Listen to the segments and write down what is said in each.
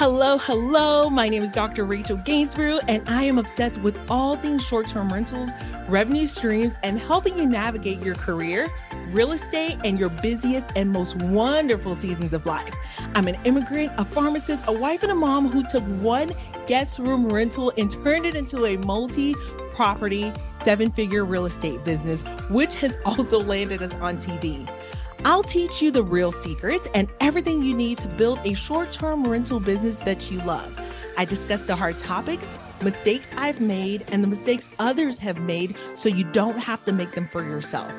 Hello, hello. My name is Dr. Rachel Gainsborough, and I am obsessed with all things short term rentals, revenue streams, and helping you navigate your career, real estate, and your busiest and most wonderful seasons of life. I'm an immigrant, a pharmacist, a wife, and a mom who took one guest room rental and turned it into a multi property, seven figure real estate business, which has also landed us on TV. I'll teach you the real secrets and everything you need to build a short term rental business that you love. I discuss the hard topics, mistakes I've made, and the mistakes others have made so you don't have to make them for yourself.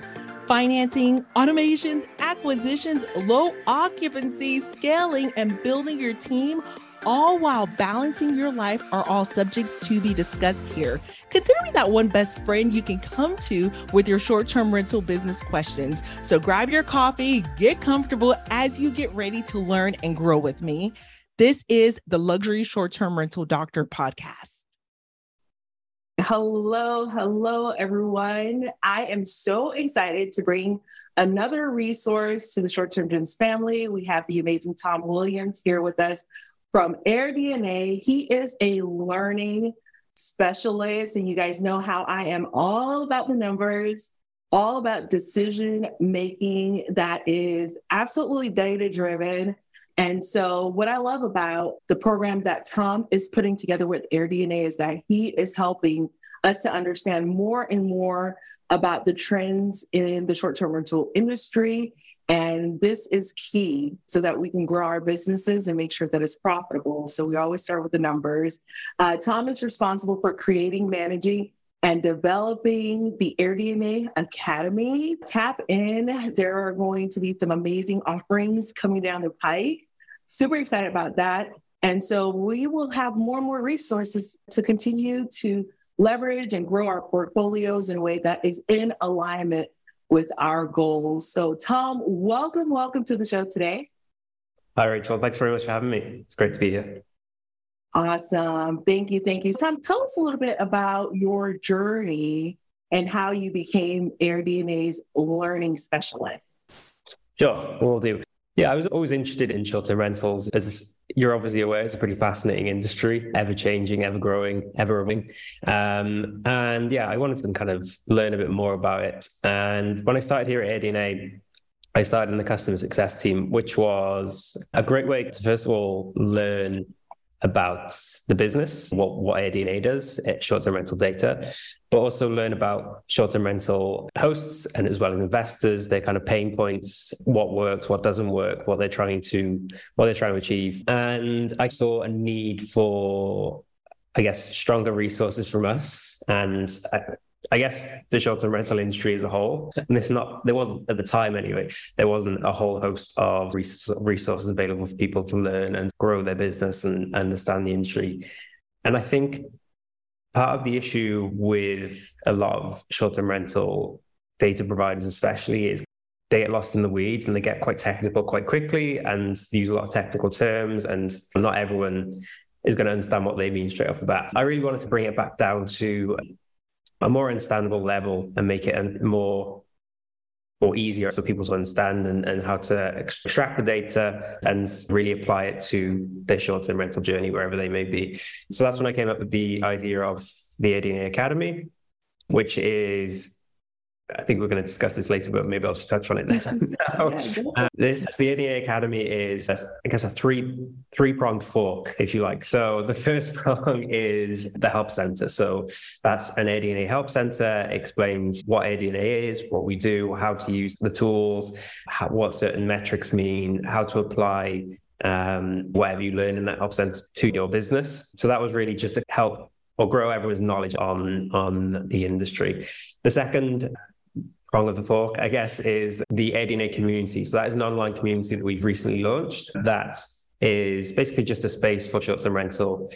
Financing, automations, acquisitions, low occupancy, scaling, and building your team all while balancing your life are all subjects to be discussed here. Consider me that one best friend you can come to with your short term rental business questions. So grab your coffee, get comfortable as you get ready to learn and grow with me. This is the Luxury Short Term Rental Doctor podcast. Hello, hello, everyone. I am so excited to bring another resource to the short term rentals family. We have the amazing Tom Williams here with us from AirDNA. He is a learning specialist, and you guys know how I am all about the numbers, all about decision making that is absolutely data driven. And so, what I love about the program that Tom is putting together with AirDNA is that he is helping us to understand more and more about the trends in the short term rental industry and this is key so that we can grow our businesses and make sure that it's profitable. So we always start with the numbers. Uh, Tom is responsible for creating, managing, and developing the AirDNA Academy. Tap in. There are going to be some amazing offerings coming down the pike. Super excited about that. And so we will have more and more resources to continue to leverage and grow our portfolios in a way that is in alignment with our goals. So, Tom, welcome, welcome to the show today. Hi, Rachel. Thanks very much for having me. It's great to be here. Awesome. Thank you. Thank you. Tom, tell us a little bit about your journey and how you became AirDNA's learning specialist. Sure, we'll do. Yeah, I was always interested in short-term rentals. As you're obviously aware, it's a pretty fascinating industry, ever changing, ever growing, ever evolving. Um, and yeah, I wanted to kind of learn a bit more about it. And when I started here at AirDNA, I started in the customer success team, which was a great way to first of all learn about the business, what, what AirDNA does, eh, short-term rental data, but also learn about short-term rental hosts and as well as investors, their kind of pain points, what works, what doesn't work, what they're trying to what they're trying to achieve. And I saw a need for I guess stronger resources from us and I guess the short-term rental industry as a whole, and it's not there wasn't at the time anyway. There wasn't a whole host of resources available for people to learn and grow their business and understand the industry. And I think part of the issue with a lot of short-term rental data providers, especially, is they get lost in the weeds and they get quite technical quite quickly and use a lot of technical terms, and not everyone is going to understand what they mean straight off the bat. I really wanted to bring it back down to a more understandable level and make it more more easier for people to understand and, and how to extract the data and really apply it to their short-term rental journey wherever they may be. So that's when I came up with the idea of the AirDNA Academy, which is I think we're going to discuss this later, but maybe I'll just touch on it now. this the AirDNA Academy is, a, I guess, a three three pronged fork, if you like. So the first prong is the help center. So that's an AirDNA help center. Explains what AirDNA is, what we do, how to use the tools, how, what certain metrics mean, how to apply um, whatever you learn in that help center to your business. So that was really just to help or grow everyone's knowledge on on the industry. The second prong of the fork, I guess, is the AirDNA community. So that is an online community that we've recently launched that is basically just a space for short-term rental,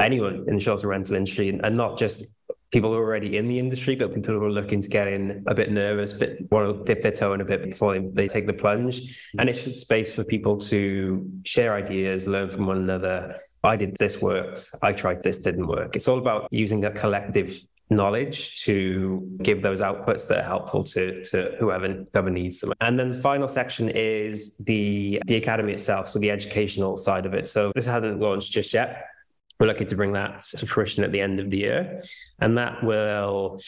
anyone in the short-term rental industry, and not just people already in the industry, but people who are looking to get in a bit nervous, but want to dip their toe in a bit before they, take the plunge. And it's just a space for people to share ideas, learn from one another. I did this worked. I tried this didn't work. It's all about using a collective knowledge to give those outputs that are helpful to, to whoever, whoever needs them. And then the final section is the, the academy itself, so the educational side of it. So this hasn't launched just yet. We're lucky to bring that to fruition at the end of the year. And that will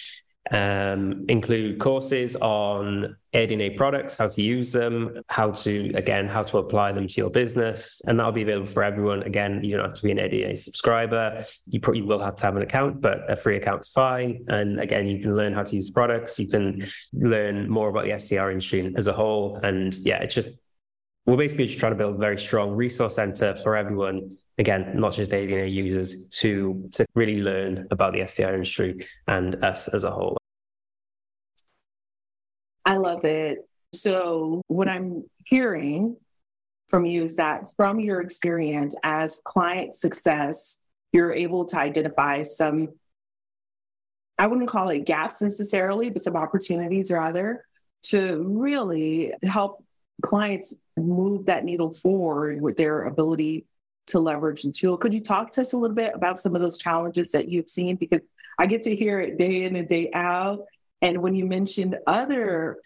um, include courses on AirDNA products, how to use them, how to, again, how to apply them to your business. And that'll be available for everyone. Again, you don't have to be an AirDNA subscriber. You probably will have to have an account, but a free account's fine. And again, you can learn how to use products. You can learn more about the STR industry as a whole. And yeah, it's just, we're basically just trying to build a very strong resource center for everyone again, not just AirDNA users, to to really learn about the STR industry and us as a whole. I love it. So what I'm hearing from you is that from your experience as client success, you're able to identify some, I wouldn't call it gaps necessarily, but some opportunities rather to really help clients move that needle forward with their ability to leverage the tool. Could you talk to us a little bit about some of those challenges that you've seen? Because I get to hear it day in and day out. And when you mentioned other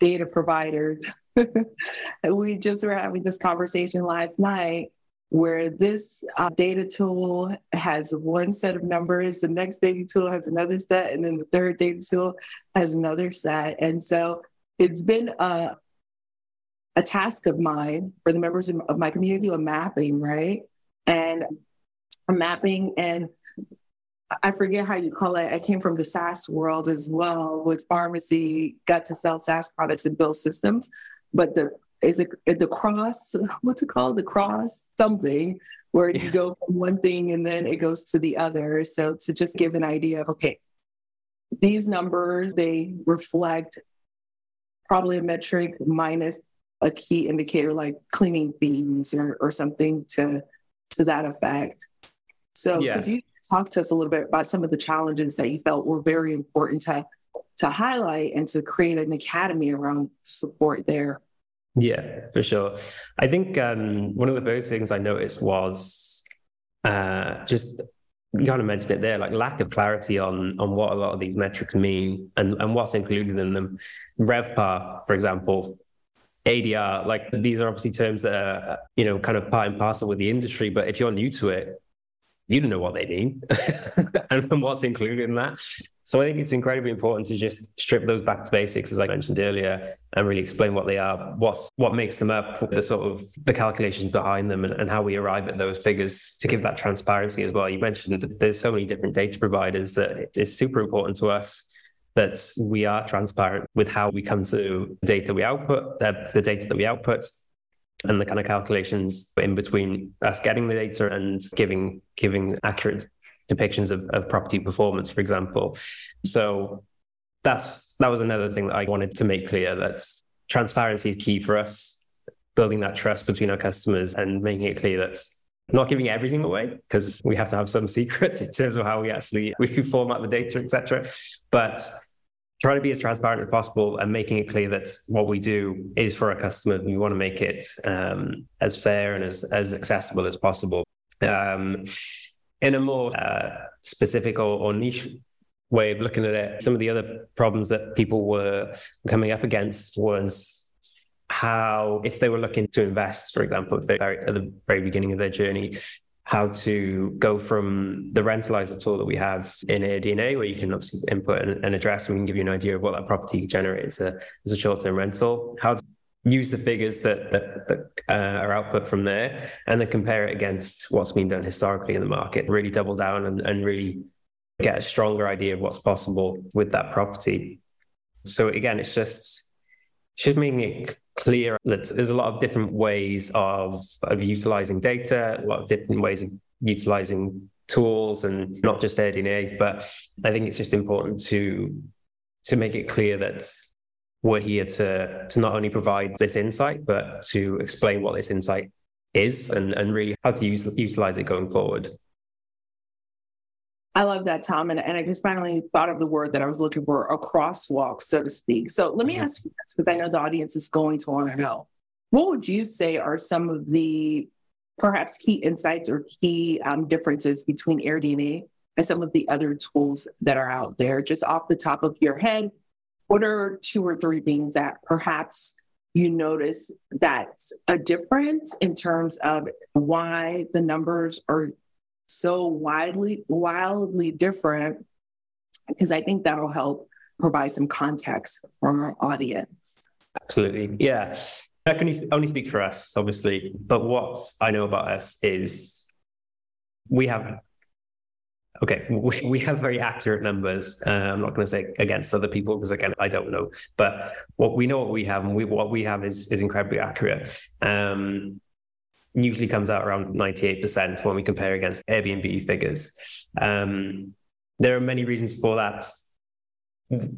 data providers, we just were having this conversation last night where this uh, data tool has one set of numbers, the next data tool has another set, and then the third data tool has another set. And so it's been a, a task of mine for the members of my community a mapping, right? And a mapping and I forget how you call it. I came from the SaaS world as well with pharmacy, got to sell SaaS products and build systems. But the is it the cross, what's it called? The cross something where you go from one thing and then it goes to the other. So to just give an idea of okay, these numbers, they reflect probably a metric minus a key indicator like cleaning fees or, or something to to that effect. So yeah. could you talk to us a little bit about some of the challenges that you felt were very important to to highlight and to create an academy around support there? Yeah, for sure. I think um, one of the first things I noticed was uh, just you kind of mentioned it there, like lack of clarity on on what a lot of these metrics mean and, and what's included in them. RevPAR, for example, ADR, like these are obviously terms that are, you know, kind of part and parcel with the industry. But if you're new to it, you don't know what they mean and what's included in that. So I think it's incredibly important to just strip those back to basics, as I mentioned earlier, and really explain what they are, what's what makes them up, the sort of the calculations behind them, and, and how we arrive at those figures to give that transparency as well. You mentioned there's so many different data providers that it's super important to us that we are transparent with how we come to data we output, the, the data that we output, and the kind of calculations in between us getting the data and giving giving accurate depictions of, of property performance, for example. So that's that was another thing that I wanted to make clear that transparency is key for us, building that trust between our customers and making it clear that not giving everything away because we have to have some secrets in terms of how we actually we format the data, etc. But try to be as transparent as possible and making it clear that what we do is for our customer. We want to make it um, as fair and as, as accessible as possible. Um, in a more uh, specific or, or niche way of looking at it, some of the other problems that people were coming up against was how, if they were looking to invest, for example, if they're at the very beginning of their journey, how to go from the rentalizer tool that we have in AirDNA, where you can obviously input an, an address and we can give you an idea of what that property generates as a short-term rental. How to use the figures that that, that uh, are output from there, and then compare it against what's been done historically in the market. Really double down and, and really get a stronger idea of what's possible with that property. So again, it's just just making it clear that there's a lot of different ways of, of utilizing data, a lot of different ways of utilizing tools and not just AirDNA, but I think it's just important to to make it clear that we're here to to not only provide this insight, but to explain what this insight is and, and really how to use utilize it going forward. I love that, Tom. And, and I just finally thought of the word that I was looking for a crosswalk, so to speak. So let me mm-hmm. ask you this because I know the audience is going to want to know. What would you say are some of the perhaps key insights or key um, differences between AirDNA and some of the other tools that are out there. Just off the top of your head, what are two or three things that perhaps you notice that's a difference in terms of why the numbers are so widely wildly different because i think that'll help provide some context for our audience absolutely yeah i can only speak for us obviously but what i know about us is we have Okay, we, we have very accurate numbers. Uh, I'm not going to say against other people because again, I don't know. But what we know what we have, and we, what we have is is incredibly accurate. Um, usually comes out around 98% when we compare against Airbnb figures. Um, there are many reasons for that.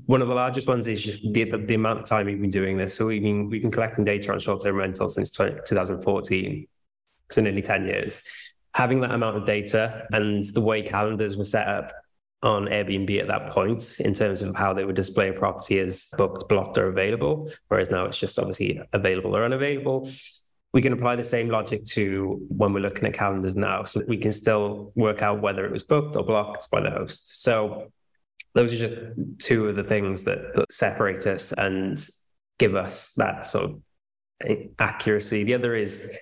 One of the largest ones is the, the, the, amount of time we've been doing this. So we've been, we've been collecting data on short term rentals since 20, 2014, so nearly 10 years having that amount of data and the way calendars were set up on Airbnb at that point in terms of how they would display a property as booked, blocked, or available, whereas now it's just obviously available or unavailable. We can apply the same logic to when we're looking at calendars now. So we can still work out whether it was booked or blocked by the host. So those are just two of the things that, that separate us and give us that sort of accuracy. The other is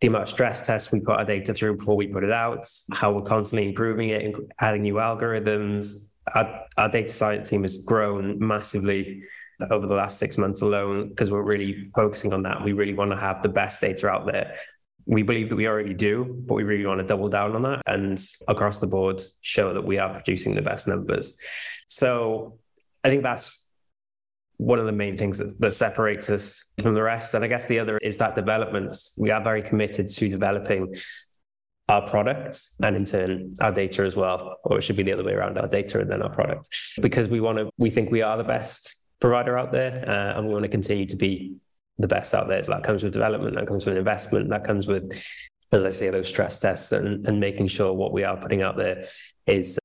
the amount of stress tests we put our data through before we put it out, how we're constantly improving it, and adding new algorithms. Our, our data science team has grown massively over the last six months alone because we're really focusing on that. We really want to have the best data out there. We believe that we already do, but we really want to double down on that and across the board show that we are producing the best numbers. So I think that's one of the main things that, that separates us from the rest. And I guess the other is that developments. We are very committed to developing our products and in turn our data as well, or it should be the other way around, our data and then our product, because we want to, we think we are the best provider out there uh, and we want to continue to be the best out there. So that comes with development, that comes with investment, that comes with, as I say, those stress tests and, and making sure what we are putting out there is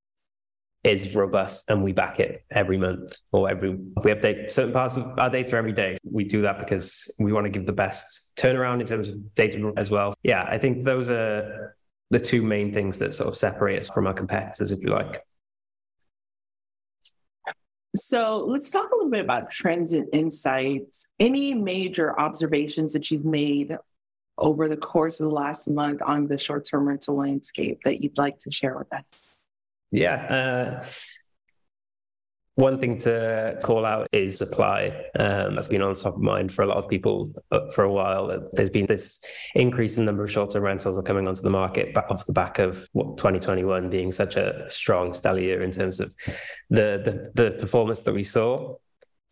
is robust and we back it every month or every we update certain parts of our data every day. We do that because we want to give the best turnaround in terms of data as well. Yeah i think those are the two main things that sort of separate us from our competitors if you like so let's talk a little bit about trends and insights any major observations that you've made over the course of the last month on the short-term rental landscape that you'd like to share with us yeah. Uh, one thing to call out is supply. Um, that's been on top of mind for a lot of people uh, for a while. There's been this increase in the number of short-term rentals are coming onto the market off the back of what 2021 being such a strong, stellar year in terms of the, the, the performance that we saw.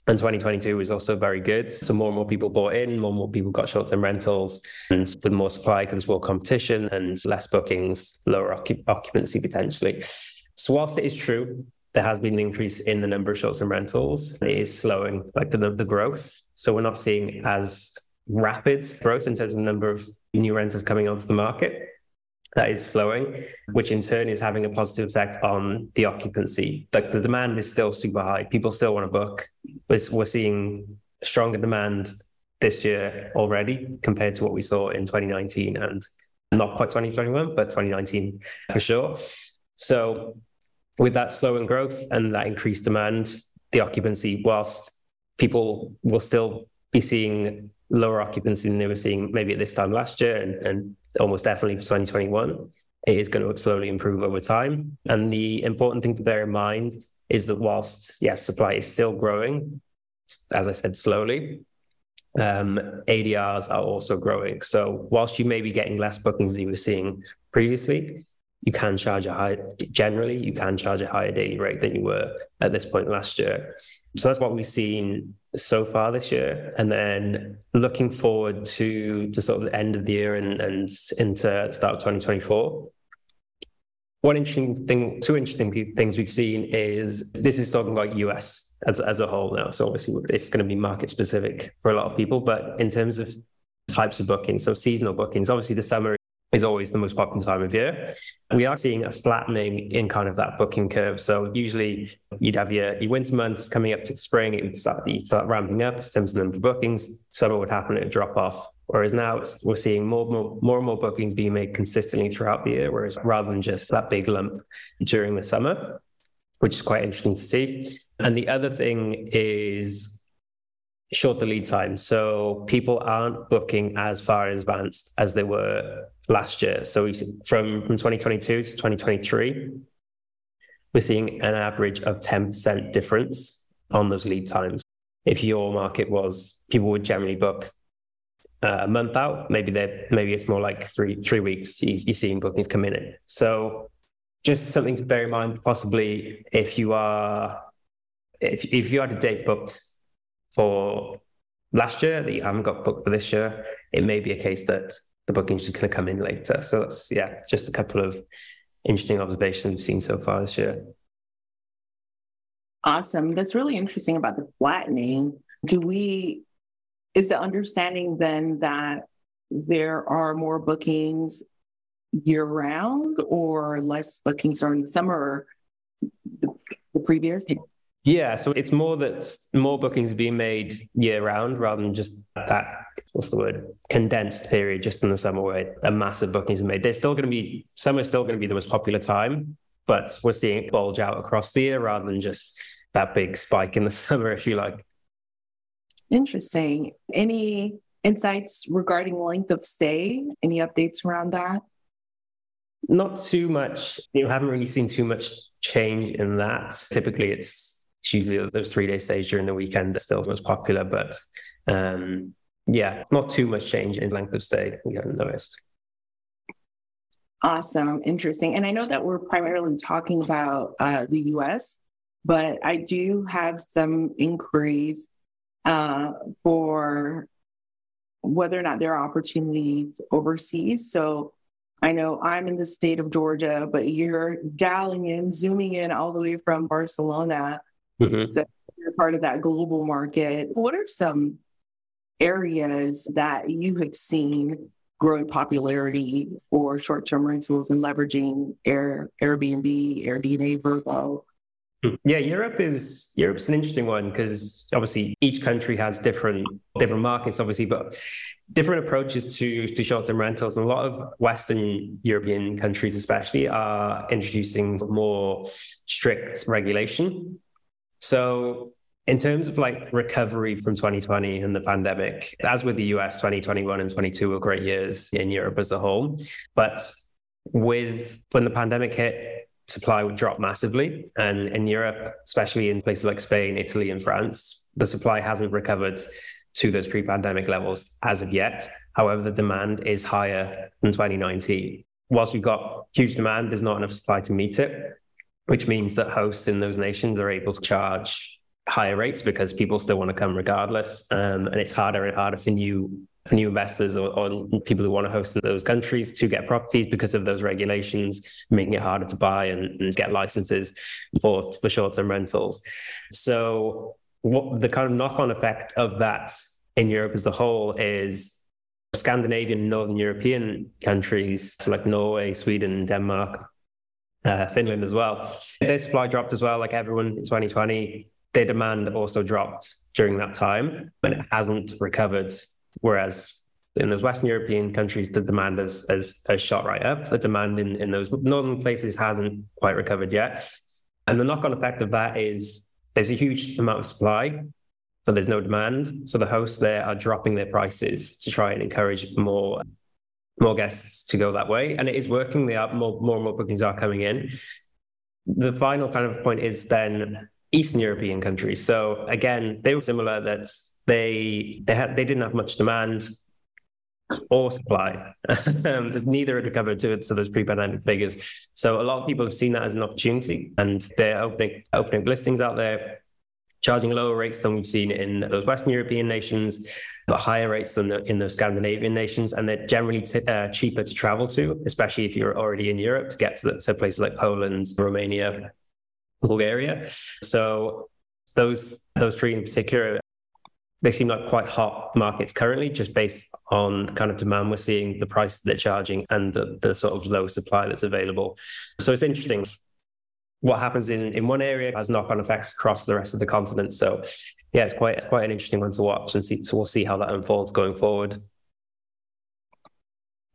And 2022 was also very good. So more and more people bought in, more and more people got short-term rentals, and with more supply comes more competition and less bookings, lower occup- occupancy potentially. So whilst it is true, there has been an increase in the number of short-term rentals. It is slowing, like the the growth. So we're not seeing as rapid growth in terms of the number of new renters coming onto the market. That is slowing, which in turn is having a positive effect on the occupancy. Like the demand is still super high. People still want to book. We're seeing stronger demand this year already compared to what we saw in 2019 and not quite 2021, but 2019 for sure. So with that slowing growth and that increased demand, the occupancy, whilst people will still be seeing lower occupancy than they were seeing maybe at this time last year and, and almost definitely for 2021, it is going to slowly improve over time. And the important thing to bear in mind is that whilst, yes, supply is still growing, as I said, slowly, um, ADRs are also growing. So whilst you may be getting less bookings than you were seeing previously, you can charge a high generally you can charge a higher daily rate than you were at this point last year. So that's what we've seen so far this year. And then looking forward to the sort of the end of the year and, and into start of 2024 one interesting thing two interesting things we've seen is this is talking about us as, as a whole now. So obviously it's going to be market specific for a lot of people but in terms of types of bookings so seasonal bookings obviously the summer is always the most popular time of year. We are seeing a flattening in kind of that booking curve. So usually you'd have your, your winter months coming up to spring, it would start, you'd start ramping up in terms of the number of bookings. Summer would happen, it would drop off Whereas now we're seeing more, more, more and more bookings being made consistently throughout the year, whereas rather than just that big lump during the summer, which is quite interesting to see. And the other thing is shorter lead time. So people aren't booking as far in advance as they were last year. So from, from 2022 to 2023, we're seeing an average of 10% difference on those lead times. If your market was people would generally book uh, a month out, maybe they maybe it's more like three three weeks. You, you're seeing bookings come in. So just something to bear in mind. Possibly if you are if if you had a date booked for last year that you haven't got booked for this year, it may be a case that the bookings are going to come in later. So that's yeah, just a couple of interesting observations we've seen so far this year. Awesome. That's really interesting about the flattening. Do we, is the understanding then that there are more bookings year round or less bookings during the summer the, the previous? Yeah, so it's more that more bookings are being made year round rather than just that what's the word condensed period just in the summer where a massive bookings are made. There's still going to be summer still going to be the most popular time, but we're seeing it bulge out across the year rather than just that big spike in the summer, if you like. Interesting. Any insights regarding length of stay? Any updates around that? Not too much. You haven't really seen too much change in that. Typically, it's it's usually those three day stays during the weekend are still the most popular, but um, yeah, not too much change in length of stay. We haven't noticed. Awesome, interesting. And I know that we're primarily talking about uh, the US, but I do have some inquiries uh, for whether or not there are opportunities overseas. So I know I'm in the state of Georgia, but you're dialing in, zooming in all the way from Barcelona. Mm-hmm. So you're part of that global market. What are some areas that you have seen growing popularity for short-term rentals and leveraging Air, Airbnb, AirDNA, Vrbo? Hmm. Yeah, Europe is Europe's an interesting one because obviously each country has different different markets, obviously, but different approaches to to short-term rentals. And a lot of Western European countries, especially, are introducing more strict regulation. So in terms of like recovery from 2020 and the pandemic, as with the US, 2021 and 22 were great years in Europe as a whole. But with when the pandemic hit, supply would drop massively. And in Europe, especially in places like Spain, Italy, and France, the supply hasn't recovered to those pre pandemic levels as of yet. However, the demand is higher than 2019. Whilst we've got huge demand, there's not enough supply to meet it which means that hosts in those nations are able to charge higher rates because people still want to come regardless. Um, and it's harder and harder for new for new investors or, or, people who want to host in those countries to get properties because of those regulations, making it harder to buy and, and get licenses for, for short-term rentals. So what the kind of knock-on effect of that in Europe as a whole is Scandinavian, Northern European countries, so like Norway, Sweden, Denmark, uh, Finland as well. Their supply dropped as well, like everyone in 2020. Their demand also dropped during that time, but it hasn't recovered. Whereas in those Western European countries, the demand has, has, has shot right up. The demand in, in those northern places hasn't quite recovered yet. And the knock on effect of that is there's a huge amount of supply, but there's no demand. So the hosts there are dropping their prices to try and encourage more more guests to go that way. And it is working. They are more, more and more bookings are coming in. The final kind of point is then Eastern European countries. So again, they were similar that they they had they didn't have much demand or supply. um, neither had recovered to, to those pre-pandemic figures. So a lot of people have seen that as an opportunity and they're opening opening listings out there charging lower rates than we've seen in those Western European nations, but higher rates than the, in those Scandinavian nations. And they're generally t- uh, cheaper to travel to, especially if you're already in Europe to get to, the, places like Poland, Romania, Bulgaria. So those those three in particular, they seem like quite hot markets currently, just based on the kind of demand we're seeing, the price they're charging, and the, the sort of low supply that's available. So it's interesting what happens in, in one area has knock on effects across the rest of the continent. So, yeah, it's quite it's quite an interesting one to watch and see. So we'll see how that unfolds going forward.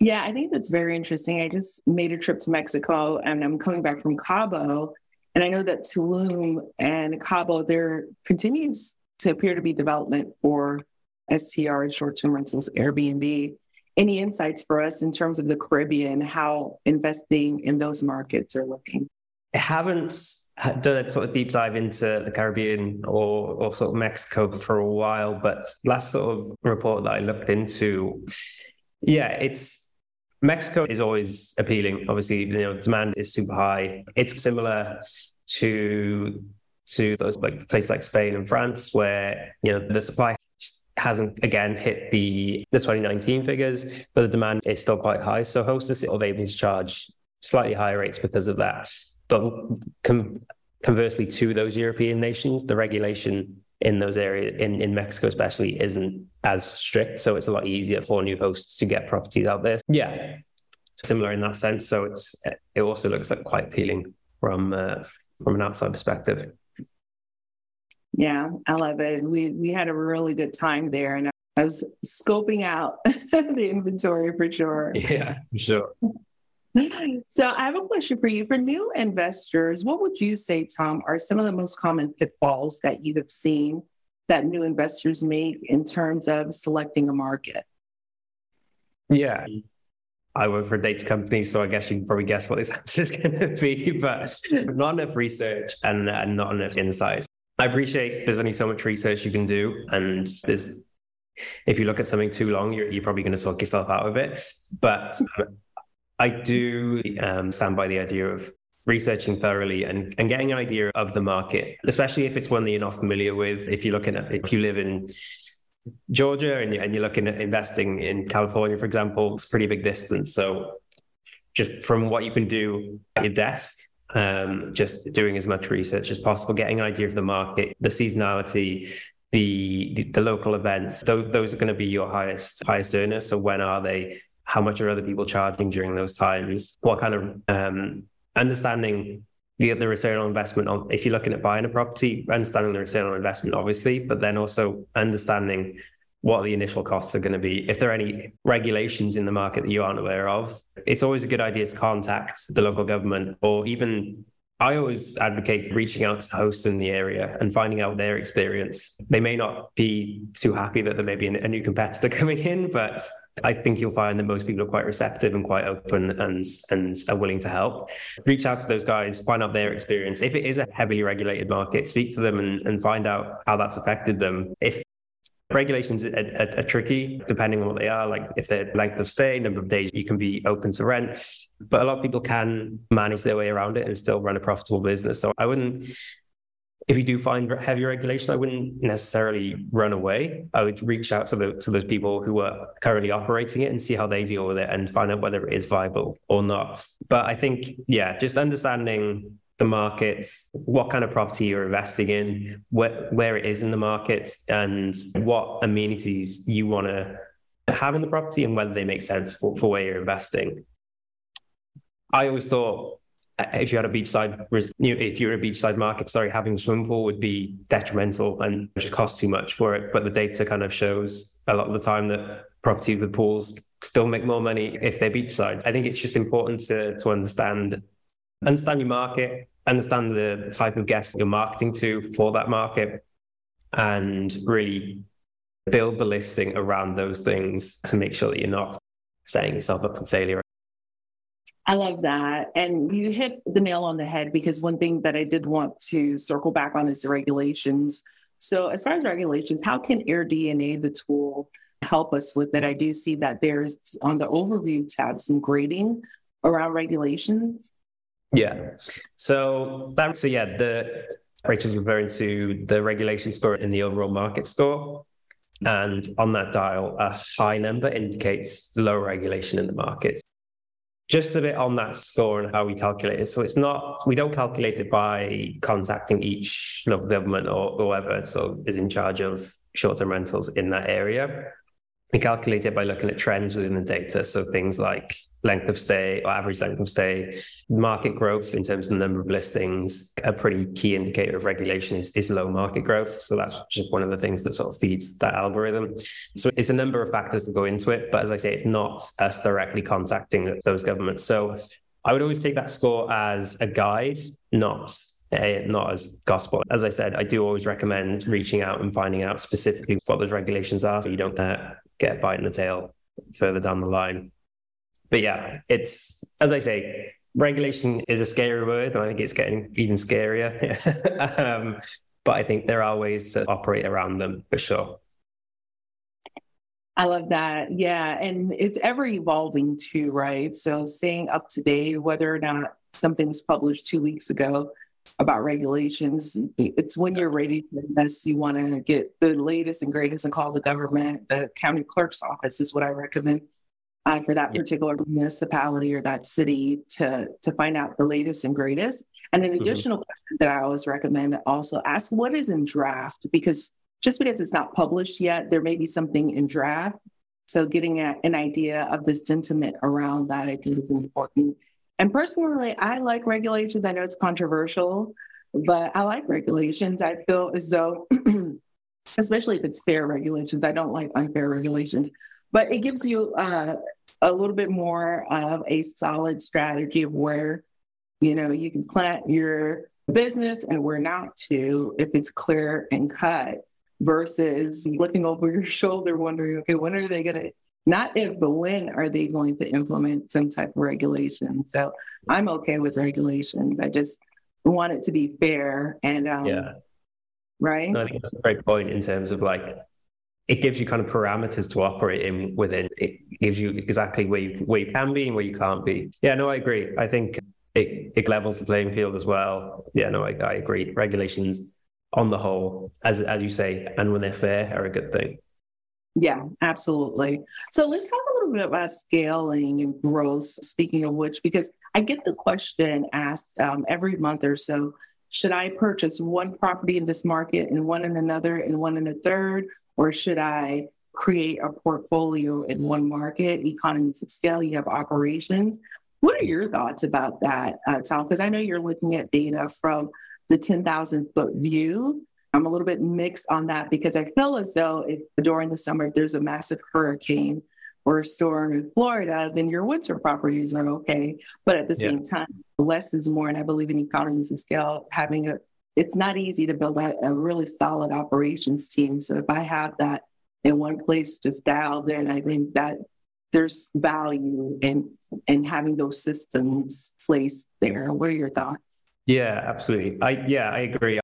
Yeah, I think that's very interesting. I just made a trip to Mexico and I'm coming back from Cabo. And I know that Tulum and Cabo, there continues to appear to be development for STR, short term rentals, Airbnb. Any insights for us in terms of the Caribbean, how investing in those markets are looking? I haven't done a sort of deep dive into the Caribbean or, or sort of Mexico for a while, but last sort of report that I looked into, yeah, it's Mexico is always appealing. Obviously, you know, demand is super high. It's similar to to those like places like Spain and France, where you know the supply hasn't again hit the the 2019 figures, but the demand is still quite high. So hostess are able to charge slightly higher rates because of that. But com- conversely, to those European nations, the regulation in those areas, in, in Mexico especially, isn't as strict. So it's a lot easier for new hosts to get properties out there. Yeah, similar in that sense. So it's it also looks like quite appealing from uh, from an outside perspective. Yeah, I love it. We we had a really good time there, and I was scoping out the inventory for sure. Yeah, for sure. So I have a question for you. For new investors, what would you say, Tom, are some of the most common pitfalls that you have seen that new investors make in terms of selecting a market? Yeah. I work for a data company, so I guess you can probably guess what this answer is going to be, but not enough research and, and not enough insight. I appreciate there's only so much research you can do, and there's if you look at something too long, you're, you're probably going to talk yourself out of it. But I do um, stand by the idea of researching thoroughly and, and getting an idea of the market, especially if it's one that you're not familiar with. If you're looking at, if you live in Georgia and, you, and you're looking at investing in California, for example, it's pretty big distance. So just from what you can do at your desk, um, just doing as much research as possible, getting an idea of the market, the seasonality, the, the, the local events. Those, those are going to be your highest highest earners. So when are they? How much are other people charging during those times? What kind of um, understanding the, the return on investment on if you're looking at buying a property, understanding the return on investment, obviously, but then also understanding what the initial costs are going to be. If there are any regulations in the market that you aren't aware of, it's always a good idea to contact the local government or even I always advocate reaching out to hosts in the area and finding out their experience. They may not be too happy that there may be a new competitor coming in, but I think you'll find that most people are quite receptive and quite open and and are willing to help. Reach out to those guys, find out their experience. If it is a heavily regulated market, speak to them and, and find out how that's affected them. If Regulations are, are, are, tricky depending on what they are. Like if they're length of stay, number of days you can be open to rent, but a lot of people can manage their way around it and still run a profitable business. So I wouldn't, if you do find heavy regulation, I wouldn't necessarily run away. I would reach out to, the, to those people who are currently operating it and see how they deal with it and find out whether it is viable or not. But I think, yeah, just understanding the markets, what kind of property you're investing in, where, where it is in the market, and what amenities you want to have in the property and whether they make sense for, for where you're investing. I always thought if you had a beachside, if you're a beachside market, sorry, having a swimming pool would be detrimental and just cost too much for it. But the data kind of shows a lot of the time that property with pools still make more money if they're beachside. I think it's just important to to understand understand your market, understand the type of guests you're marketing to for that market, and really build the listing around those things to make sure that you're not setting yourself up for failure. I love that. And you hit the nail on the head because one thing that I did want to circle back on is the regulations. So, as far as regulations, how can AirDNA, the tool, help us with that? I do see that there's on the overview tab some grading around regulations. Yeah. So that so yeah, the Rachel's referring to the regulation score in the overall market score. And on that dial, a high number indicates low regulation in the market. Just a bit on that score and how we calculate it. So it's not, we don't calculate it by contacting each local government or whoever of is in charge of short term rentals in that area. We calculate it by looking at trends within the data. So things like length of stay or average length of stay, market growth in terms of the number of listings. A pretty key indicator of regulation is, is low market growth. So that's just one of the things that sort of feeds that algorithm. So it's a number of factors that go into it. But as I say, it's not us directly contacting those governments. So I would always take that score as a guide, not not as gospel. As I said, I do always recommend reaching out and finding out specifically what those regulations are so you don't uh, get a bite in the tail further down the line. But yeah, it's, as I say, regulation is a scary word. I think it's getting even scarier. um, but I think there are ways to operate around them for sure. I love that. Yeah. And it's ever evolving too, right? So staying up to date, whether or not something was published two weeks ago about regulations. It's when you're ready to invest, you want to get the latest and greatest and call the government. The county clerk's office is what I recommend uh, for that particular municipality or that city to to find out the latest and greatest. And an mm-hmm. additional mm-hmm. question that I always recommend also ask what is in draft because just because it's not published yet, there may be something in draft. So getting a, an idea of the sentiment around that, I think is important. And personally, I like regulations. I know it's controversial, but I like regulations. I feel as though, especially if it's fair regulations, I don't like unfair regulations, but it gives you uh, a little bit more of a solid strategy of where, you know, you can plant your business and where not to if it's clear and cut versus looking over your shoulder wondering, okay, when are they going to not if, but when are they going to implement some type of regulation? So I'm okay with regulations. I just want it to be fair and um, yeah, right. No, I think that's a great point in terms of like it gives you kind of parameters to operate in within. It gives you exactly where you where you can be and where you can't be. Yeah, no, I agree. I think it, it levels the playing field as well. Yeah, no, I, I agree. Regulations on the whole, as as you say, and when they're fair, are a good thing. Yeah, absolutely. So let's talk a little bit about scaling and growth. Speaking of which, because I get the question asked um, every month or so should I purchase one property in this market and one in another and one in a third? Or should I create a portfolio in one market, economies of scale, you have operations? What are your thoughts about that, uh, Tom? Because I know you're looking at data from the 10,000 foot view I'm a little bit mixed on that because I feel as though if during the summer if there's a massive hurricane or a storm in Florida, then your winter properties are okay. But at the yeah. same time, less is more. And I believe in economies of scale, having a it's not easy to build out a really solid operations team. So if I have that in one place just dialed in, I think that there's value in in having those systems placed there. What are your thoughts? Yeah, absolutely. I yeah, I agree.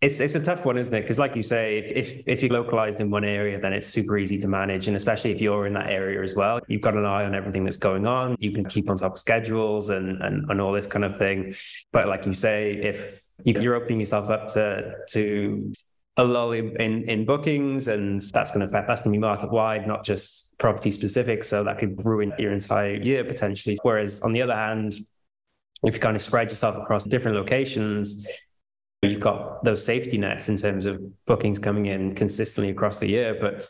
It's it's a tough one, isn't it? Because like you say, if, if if you're localized in one area, then it's super easy to manage, and especially if you're in that area as well, you've got an eye on everything that's going on. You can keep on top of schedules and and, and all this kind of thing. But like you say, if you're opening yourself up to to a lull in, in bookings, and that's going to affect that's going to be market wide, not just property specific. So that could ruin your entire year potentially. Whereas on the other hand, if you kind of spread yourself across different locations You've got those safety nets in terms of bookings coming in consistently across the year, but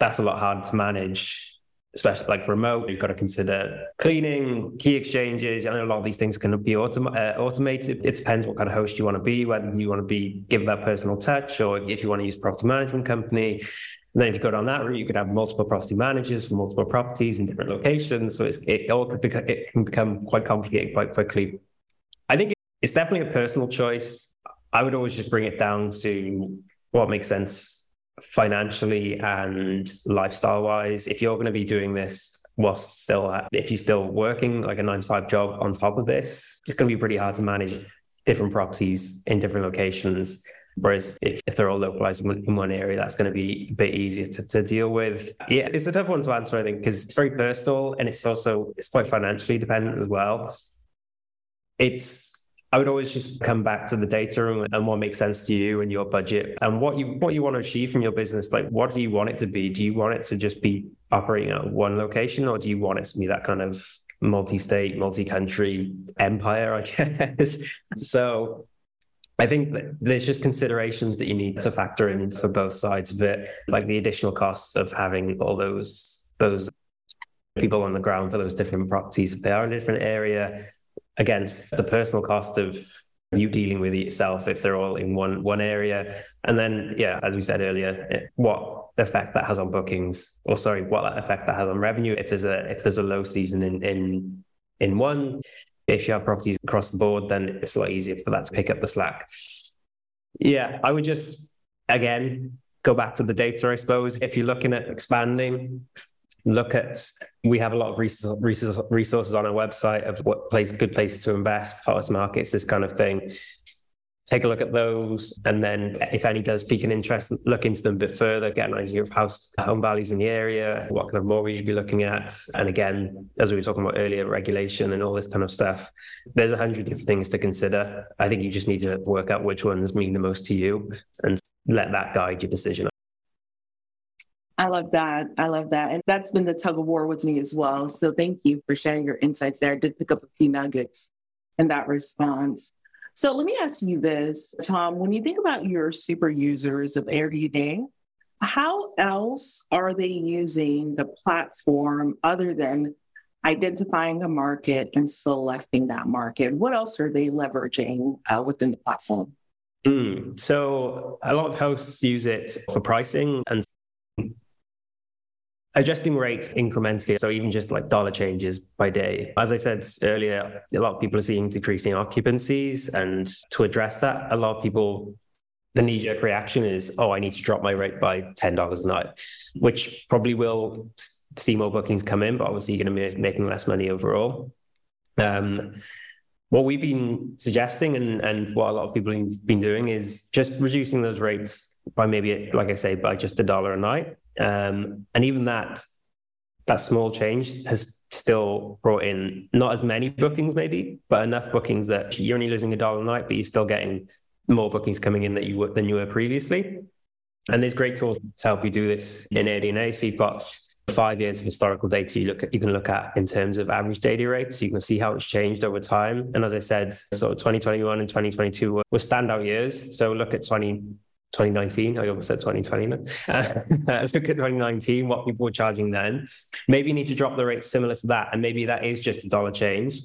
that's a lot harder to manage, especially like remote. You've got to consider cleaning, key exchanges. I know a lot of these things can be autom- uh, automated. It depends what kind of host you want to be, whether you want to be give that personal touch, or if you want to use property management company. And then if you go down that route, you could have multiple property managers for multiple properties in different locations. So it all could become, it can become quite complicated quite quickly. I think it's definitely a personal choice. I would always just bring it down to what makes sense financially and lifestyle wise. If you're going to be doing this whilst still, at, if you're still working like a nine to five job on top of this, it's going to be pretty hard to manage different properties in different locations. Whereas if, if they're all localized in one area, that's going to be a bit easier to, to deal with. Yeah, it's a tough one to answer, I think, because it's very personal and it's also, it's quite financially dependent as well. It's, I would always just come back to the data and, what makes sense to you and your budget and what you what you want to achieve from your business. Like, what do you want it to be? Do you want it to just be operating at one location, or do you want it to be that kind of multi-state, multi-country empire? I guess. so, I think there's just considerations that you need to factor in for both sides of it, like the additional costs of having all those those people on the ground for those different properties. If they are in a different area, against the personal cost of you dealing with it yourself if they're all in one one area. And then yeah as we said earlier what effect that has on bookings or sorry what that effect that has on revenue. If there's a if there's a low season in in in one if you have properties across the board then it's a lot easier for that to pick up the slack. Yeah i would just again go back to the data i suppose. If you're looking at expanding look at we have a lot of resources on our website of what place good places to invest hottest markets this kind of thing. Take a look at those and then if any does pique an interest look into them a bit further get an idea of house home values in the area what kind of mortgage you'd be looking at. And again as we were talking about earlier regulation and all this kind of stuff there's a hundred different things to consider. I think you just need to work out which ones mean the most to you and let that guide your decision I love that. I love that. And that's been the tug of war with me as well. So thank you for sharing your insights there. I did pick up a few nuggets in that response. So let me ask you this, Tom, when you think about your super users of Airbnb, how else are they using the platform other than identifying a market and selecting that market? What else are they leveraging uh, within the platform? Mm, so a lot of hosts use it for pricing and adjusting rates incrementally. So even just like dollar changes by day. As I said earlier, a lot of people are seeing decreasing occupancies. And to address that, a lot of people, the knee jerk reaction is, oh, I need to drop my rate by $10 a night, which probably will see more bookings come in, but obviously you're going to be making less money overall. Um, what we've been suggesting and, and what a lot of people have been doing is just reducing those rates by maybe, like I say, by just a dollar a night um, and even that that small change has still brought in not as many bookings, maybe, but enough bookings that you're only losing a dollar a night, but you're still getting more bookings coming in that you were than you were previously. And there's great tools to help you do this in AirDNA. So you've got five years of historical data you look at, you can look at in terms of average daily rates. You can see how it's changed over time. And as I said, so 2021 and 2022 were, were standout years. So look at 20 2019. I almost said 2020. Uh, look at 2019, what people were charging then. Maybe you need to drop the rate similar to that. And maybe that is just a dollar change.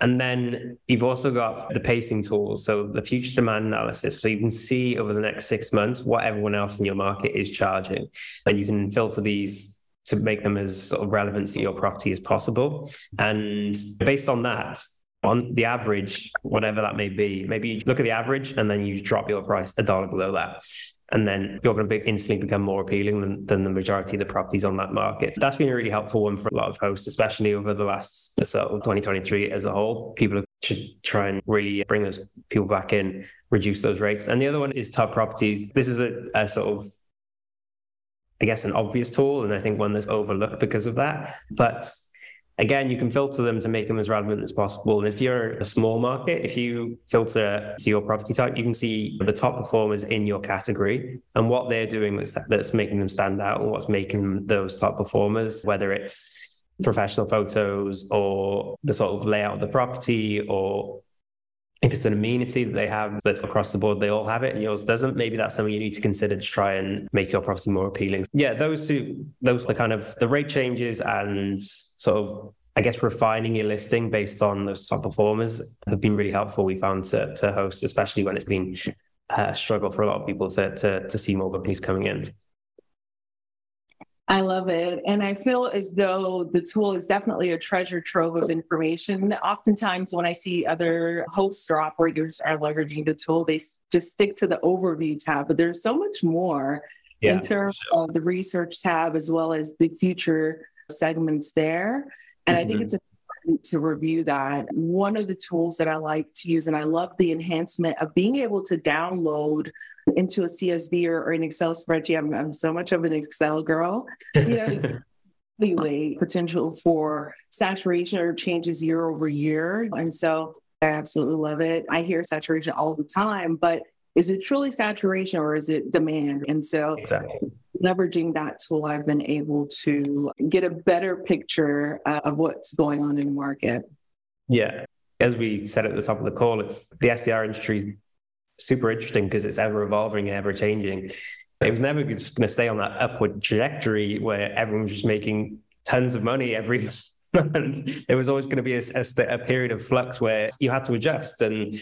And then you've also got the pacing tools. So the future demand analysis. So you can see over the next six months what everyone else in your market is charging. And you can filter these to make them as sort of relevant to your property as possible. And based on that, on the average, whatever that may be, maybe you look at the average and then you drop your price a dollar below that. And then you're going to be instantly become more appealing than, than the majority of the properties on that market. That's been a really helpful one for a lot of hosts, especially over the last of 2023 as a whole. People should try and really bring those people back in, reduce those rates. And the other one is top properties. This is a, a sort of I guess, an obvious tool, and I think one that's overlooked because of that. But again, you can filter them to make them as relevant as possible. And if you're a small market, if you filter to your property type, you can see the top performers in your category and what they're doing that's, that's making them stand out and what's making those top performers, whether it's professional photos or the sort of layout of the property or if it's an amenity that they have that's across the board, they all have it and yours doesn't, maybe that's something you need to consider to try and make your property more appealing. Yeah, those two, those are kind of the rate changes and sort of, I guess, refining your listing based on those top performers have been really helpful. We found to, to host, especially when it's been uh, a struggle for a lot of people to, to, to see more companies coming in. I love it. And I feel as though the tool is definitely a treasure trove of information. Oftentimes, when I see other hosts or operators are leveraging the tool, they just stick to the overview tab, but there's so much more yeah, in terms sure. of the research tab as well as the future segments there. And mm-hmm. I think mm-hmm. it's important to review that. One of the tools that I like to use, and I love the enhancement of being able to download into a CSV or, or an Excel spreadsheet. I'm, I'm so much of an Excel girl. You know, anyway, potential for saturation or changes year over year. And so I absolutely love it. I hear saturation all the time, but is it truly saturation or is it demand? And so exactly. Leveraging that tool, I've been able to get a better picture of what's going on in the market. Yeah. As we said at the top of the call, it's the STR industry is super interesting because it's ever evolving and ever changing. It was never just going to stay on that upward trajectory where everyone was just making tons of money every month. there was always going to be a, a, a, period of flux where you had to adjust, and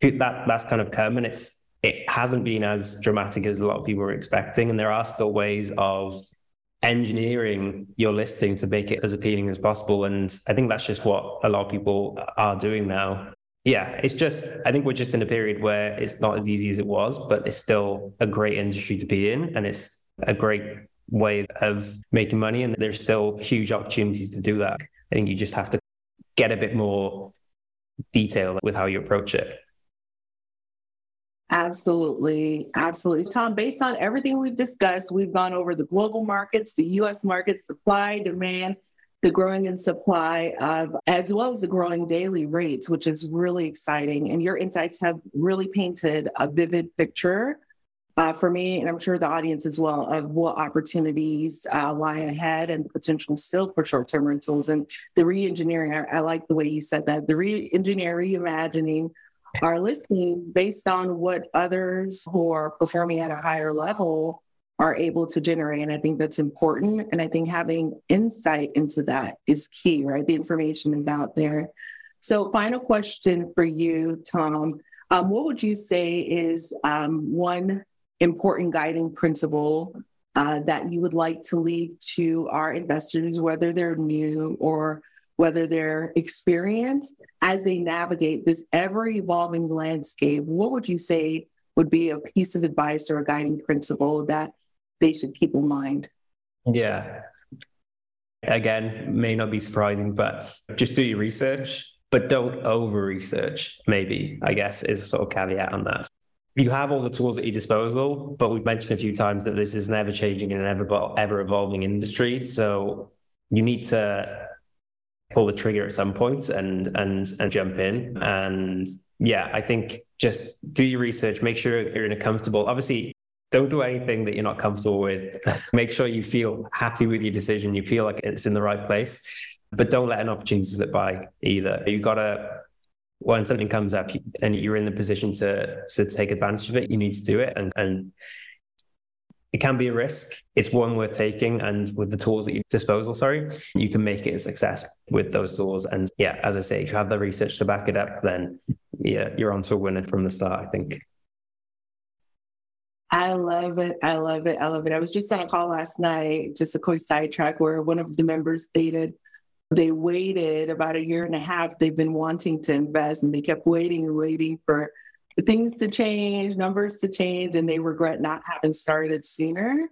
that that's kind of come, and it's it hasn't been as dramatic as a lot of people were expecting, and there are still ways of engineering your listing to make it as appealing as possible. And I think that's just what a lot of people are doing now. Yeah, it's just, I think we're just in a period where it's not as easy as it was, but it's still a great industry to be in. And it's a great way of making money. And there's still huge opportunities to do that. I think you just have to get a bit more detail with how you approach it. Absolutely. Absolutely. Tom, based on everything we've discussed, we've gone over the global markets, the US market, supply, demand, the growing in supply of, as well as the growing daily rates, which is really exciting. And your insights have really painted a vivid picture uh, for me, and I'm sure the audience as well, of what opportunities uh, lie ahead and the potential still for short term rentals and the re engineering. I, I, like the way you said that the re engineering, reimagining our listings based on what others who are performing at a higher level are able to generate. And I think that's important. And I think having insight into that is key, right? The information is out there. So, final question for you, Tom. Um, what would you say is um, one important guiding principle uh, that you would like to leave to our investors, whether they're new or whether they're experienced, as they navigate this ever evolving landscape, what would you say would be a piece of advice or a guiding principle that they should keep in mind? Yeah. Again, may not be surprising, but just do your research, but don't over research, maybe, I guess, is a sort of caveat on that. You have all the tools at your disposal, but we've mentioned a few times that this is an ever changing and ever, ever evolving industry. So you need to pull the trigger at some point and and and jump in. And yeah, I think just do your research, make sure you're in a comfortable. Obviously, don't do anything that you're not comfortable with. make sure you feel happy with your decision. You feel like it's in the right place, but don't let an opportunity slip by either. You gotta when something comes up and you're in the position to to take advantage of it, you need to do it and and it can be a risk. It's one worth taking. And with the tools at your disposal, sorry, you can make it a success with those tools. And yeah, as I say, if you have the research to back it up, then yeah, you're on to a winner from the start, I think. I love it. I love it. I love it. I was just on a call last night, just a quick sidetrack where one of the members stated they waited about a year and a half. They've been wanting to invest and they kept waiting and waiting for things to change, numbers to change, and they regret not having started sooner.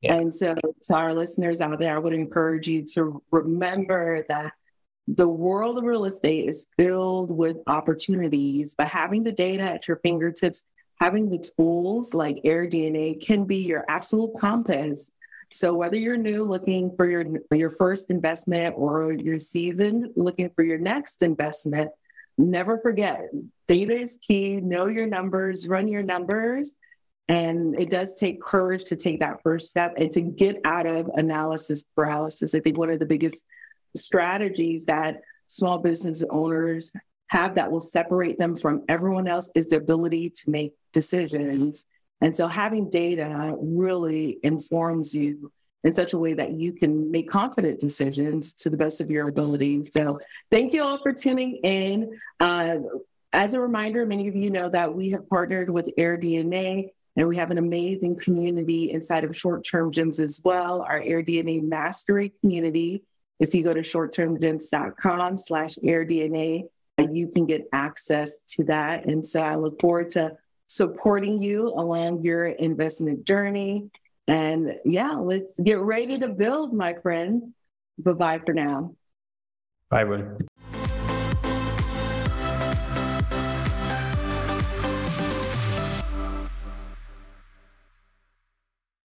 Yeah. And so, to our listeners out there, I would encourage you to remember that the world of real estate is filled with opportunities, but having the data at your fingertips, having the tools like AirDNA can be your absolute compass. So whether you're new looking for your your first investment or you're seasoned looking for your next investment, never forget data is key. Know your numbers, run your numbers. And it does take courage to take that first step and to get out of analysis paralysis. I think one of the biggest strategies that small business owners have that will separate them from everyone else is the ability to make decisions. And so having data really informs you in such a way that you can make confident decisions to the best of your ability. So, thank you all for tuning in. Uh, as a reminder, many of you know that we have partnered with AirDNA and we have an amazing community inside of Short Term Gems as well, our AirDNA mastery community. If you go to shorttermgems.com slash AirDNA, you can get access to that. And so I look forward to supporting you along your investment journey. And yeah, let's get ready to build, my friends. Bye bye for now. Bye, everyone.